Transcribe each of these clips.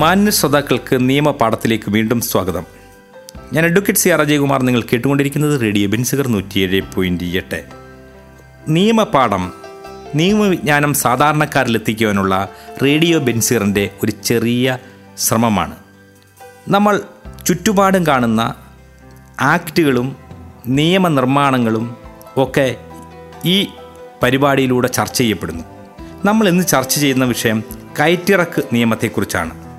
മാന്യ ശ്രോതാക്കൾക്ക് നിയമപാഠത്തിലേക്ക് വീണ്ടും സ്വാഗതം. ഞാൻ അഡ്വക്കേറ്റ് സി ആർ അജയകുമാർ നിങ്ങൾ കേട്ടുകൊണ്ടിരിക്കുന്നത് റേഡിയോ ബെൻസുകർ നൂറ്റിയേഴ് പോയിന്റ് എട്ട്. നിയമപാഠം നിയമവിജ്ഞാനം സാധാരണക്കാരിലെത്തിക്കുവാനുള്ള റേഡിയോ ബെൻസിറിന്റെ ഒരു ചെറിയ ശ്രമമാണ്. നമ്മൾ ചുറ്റുപാടും കാണുന്ന ആക്റ്റുകളും നിയമനിർമ്മാണങ്ങളും ഒക്കെ ഈ പരിപാടിയിലൂടെ ചർച്ച ചെയ്യപ്പെടുന്നു. നമ്മൾ ഇന്ന് ചർച്ച ചെയ്യുന്ന വിഷയം കയറ്റിറക്ക് നിയമത്തെക്കുറിച്ചാണ്.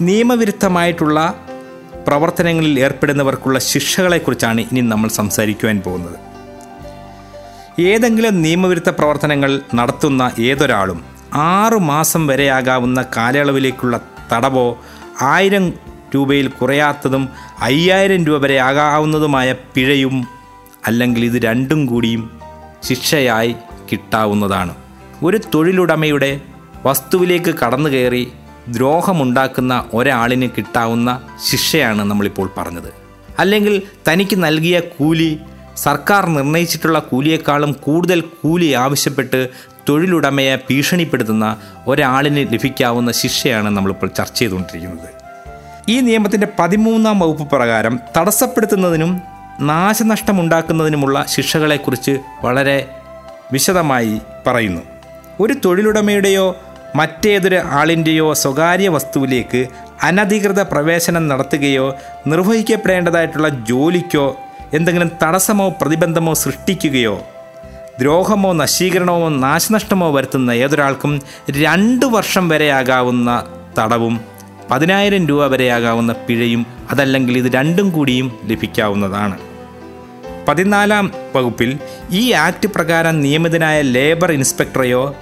നിയമവിരുദ്ധമായിട്ടുള്ള പ്രവർത്തനങ്ങളിൽ ഏർപ്പെടുന്നവർക്കുള്ള ശിക്ഷകളെക്കുറിച്ചാണ് ഇനി നമ്മൾ സംസാരിക്കുവാൻ പോകുന്നത്. ഏതെങ്കിലും നിയമവിരുദ്ധ പ്രവർത്തനങ്ങൾ നടത്തുന്ന ഏതൊരാളും ആറു മാസം വരെയാകാവുന്ന കാലയളവിലേക്കുള്ള തടവോ ആയിരം രൂപയിൽ കുറയാത്തതും അയ്യായിരം രൂപ വരെ ആകാവുന്നതുമായ പിഴയും അല്ലെങ്കിൽ ഇത് രണ്ടും കൂടിയും ശിക്ഷയായി കിട്ടാവുന്നതാണ്. ഒരു തൊഴിലുടമയുടെ വസ്തുവിലേക്ക് കടന്നു കയറി ദ്രോഹമുണ്ടാക്കുന്ന ഒരാളിന് കിട്ടാവുന്ന ശിക്ഷയാണ് നമ്മളിപ്പോൾ പറഞ്ഞത്. അല്ലെങ്കിൽ തനിക്ക് നൽകിയ കൂലി സർക്കാർ നിർണയിച്ചിട്ടുള്ള കൂലിയേക്കാളും കൂടുതൽ കൂലി ആവശ്യപ്പെട്ട് തൊഴിലുടമയെ ഭീഷണിപ്പെടുത്തുന്ന ഒരാളിന് ലഭിക്കാവുന്ന ശിക്ഷയാണ് നമ്മളിപ്പോൾ ചർച്ച ചെയ്തുകൊണ്ടിരിക്കുന്നത്. ഈ നിയമത്തിന്റെ പതിമൂന്നാം വകുപ്പ് പ്രകാരം തടസ്സപ്പെടുത്തുന്നതിനും നാശനഷ്ടമുണ്ടാക്കുന്നതിനുമുള്ള ശിക്ഷകളെക്കുറിച്ച് വളരെ വിശദമായി പറയുന്നു. ഒരു തൊഴിലുടമയുടെയോ മറ്റേതൊരു ആളിന്റെയോ സ്വകാര്യ വസ്തുവിലേക്ക് അനധികൃത പ്രവേശനം നടത്തുകയോ നിർവഹിക്കപ്പെടേണ്ടതായിട്ടുള്ള ജോലിക്കോ എന്തെങ്കിലും തടസ്സമോ പ്രതിബന്ധമോ സൃഷ്ടിക്കുകയോ ദ്രോഹമോ നശീകരണമോ നാശനഷ്ടമോ വരുത്തുന്ന ഏതൊരാൾക്കും രണ്ട് വർഷം വരെയാകാവുന്ന തടവും പതിനായിരം രൂപ വരെയാകാവുന്ന പിഴയും അതല്ലെങ്കിൽ ഇത് രണ്ടും കൂടിയും ലഭിക്കാവുന്നതാണ്. പതിനാലാം വകുപ്പിൽ ഈ ആക്ട് പ്രകാരം നിയമിതനായ ലേബർ ഇൻസ്പെക്ടറെയോ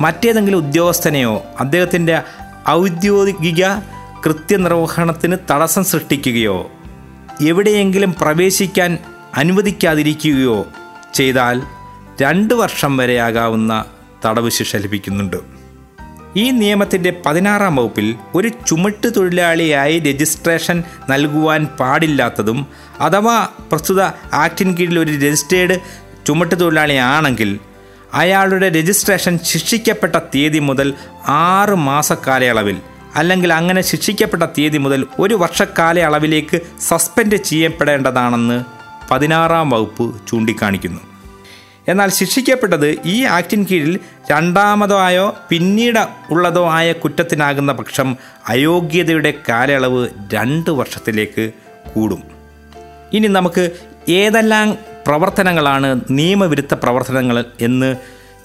മറ്റേതെങ്കിലും ഉദ്യോഗസ്ഥനെയോ അദ്ദേഹത്തിന്റെ ഔദ്യോഗിക കൃത്യനിർവഹണത്തിന് തടസ്സം സൃഷ്ടിക്കുകയോ എവിടെയെങ്കിലും പ്രവേശിക്കാൻ അനുവദിക്കാതിരിക്കുകയോ ചെയ്താൽ രണ്ട് വർഷം വരെയാകാവുന്ന തടവ് ശിക്ഷ ലഭിക്കുന്നുണ്ട്. ഈ നിയമത്തിന്റെ പതിനാറാം വകുപ്പിൽ ഒരു ചുമട്ട് തൊഴിലാളിയായി രജിസ്ട്രേഷൻ നൽകുവാൻ പാടില്ലാത്തതും അഥവാ പ്രസ്തുത ആക്ടിന് കീഴിൽ ഒരു രജിസ്റ്റേർഡ് ചുമട്ട് തൊഴിലാളിയാണെങ്കിൽ അയാളുടെ രജിസ്ട്രേഷൻ ശിക്ഷിക്കപ്പെട്ട തീയതി മുതൽ ആറ് മാസക്കാലയളവിൽ അല്ലെങ്കിൽ അങ്ങനെ ശിക്ഷിക്കപ്പെട്ട തീയതി മുതൽ ഒരു വർഷക്കാലയളവിലേക്ക് സസ്പെൻഡ് ചെയ്യപ്പെടേണ്ടതാണെന്ന് പതിനാറാം വകുപ്പ് ചൂണ്ടിക്കാണിക്കുന്നു. എന്നാൽ ശിക്ഷിക്കപ്പെട്ടത് ഈ ആക്ടിന് കീഴിൽ രണ്ടാമതായോ പിന്നീട് ഉള്ളതോ ആയ കുറ്റത്തിനാകുന്ന പക്ഷം അയോഗ്യതയുടെ കാലയളവ് രണ്ട് വർഷത്തിലേക്ക് കൂടും. ഇനി നമുക്ക് ഏതെല്ലാം പ്രവർത്തനങ്ങളാണ് നിയമവിരുദ്ധ പ്രവർത്തനങ്ങൾ എന്ന്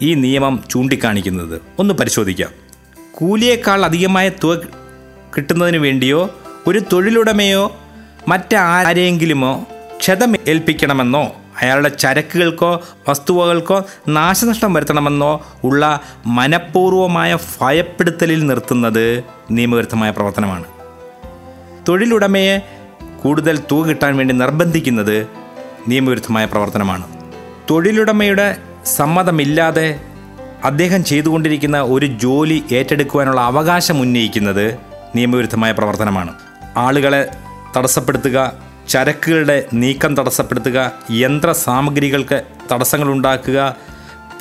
ഈ നിയമം ചൂണ്ടിക്കാണിക്കുന്നത്. ഒന്ന് പരിശോധിക്കാം. കൂലിയേക്കാൾ അധികമായ തുക കിട്ടുന്നതിന് വേണ്ടിയോ ഒരു തൊഴിലുടമയോ മറ്റാരെങ്കിലുമോ ക്ഷതം ഏൽപ്പിക്കണമെന്നോ അയാളുടെ ചരക്കുകൾക്കോ വസ്തുവകൾക്കോ നാശനഷ്ടം വരുത്തണമെന്നോ ഉള്ള മനഃപൂർവമായ ഭയപ്പെടുത്തലിൽ നിർത്തുന്നത് നിയമവിരുദ്ധമായ പ്രവർത്തനമാണ്. തൊഴിലുടമയെ കൂടുതൽ തുക കിട്ടാൻ വേണ്ടി നിർബന്ധിക്കുന്നത് നിയമവിരുദ്ധമായ പ്രവർത്തനമാണ്. തൊഴിലുടമയുടെ സമ്മതമില്ലാതെ അദ്ദേഹം ചെയ്തുകൊണ്ടിരിക്കുന്ന ഒരു ജോലി ഏറ്റെടുക്കുവാനുള്ള അവകാശം ഉന്നയിക്കുന്നത് നിയമവിരുദ്ധമായ പ്രവർത്തനമാണ്. ആളുകളെ തടസ്സപ്പെടുത്തുക ചരക്കുകളുടെ നീക്കം തടസ്സപ്പെടുത്തുക യന്ത്ര സാമഗ്രികൾക്ക് തടസ്സങ്ങളുണ്ടാക്കുക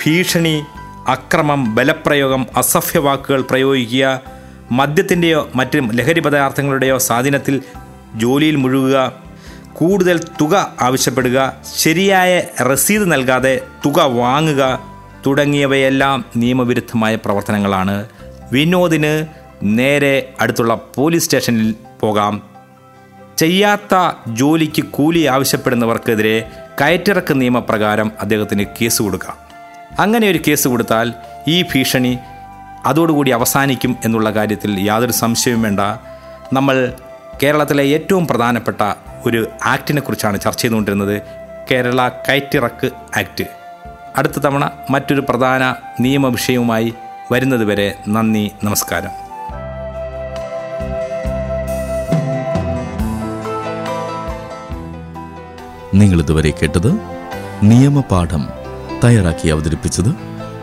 ഭീഷണി അക്രമം ബലപ്രയോഗം അസഭ്യവാക്കുകൾ പ്രയോഗിക്കുക മദ്യത്തിന്റെയോ മറ്റ് ലഹരി പദാർത്ഥങ്ങളുടെയോ സ്വാധീനത്തിൽ ജോലിയിൽ മുഴുകുക കൂടുതൽ തുക ആവശ്യപ്പെടുക ശരിയായ രസീത് നൽകാതെ തുക വാങ്ങുക തുടങ്ങിയവയെല്ലാം നിയമവിരുദ്ധമായ പ്രവർത്തനങ്ങളാണ്. വിനോദിന് നേരെ അടുത്തുള്ള പോലീസ് സ്റ്റേഷനിൽ പോകാം. ചെയ്യാത്ത ജോലിക്ക് കൂലി ആവശ്യപ്പെടുന്നവർക്കെതിരെ കയറ്റിറക്ക് നിയമപ്രകാരം അദ്ദേഹത്തിന് കേസ് കൊടുക്കാം. അങ്ങനെ ഒരു കേസ് കൊടുത്താൽ ഈ ഭീഷണി അതോടുകൂടി അവസാനിക്കും എന്നുള്ള കാര്യത്തിൽ യാതൊരു സംശയവും വേണ്ട. നമ്മൾ കേരളത്തിലെ ഏറ്റവും പ്രധാനപ്പെട്ട ഒരു ആക്ടിനെ കുറിച്ചാണ് ചർച്ച ചെയ്തുകൊണ്ടിരുന്നത്. കേരള കയറ്റിറക്ക് ആക്ട്. അടുത്ത തവണ മറ്റൊരു പ്രധാന നിയമ വിഷയവുമായി വരുന്നതുവരെ നന്ദി നമസ്കാരം. നിങ്ങൾ ഇതുവരെ കേട്ടത് നിയമപാഠം തയ്യാറാക്കി അവതരിപ്പിച്ചത്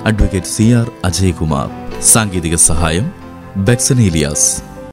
അഡ്വക്കേറ്റ് സി ആർ അജയകുമാർ. സാങ്കേതിക സഹായം ബെക്സൻ ഏലിയാസ്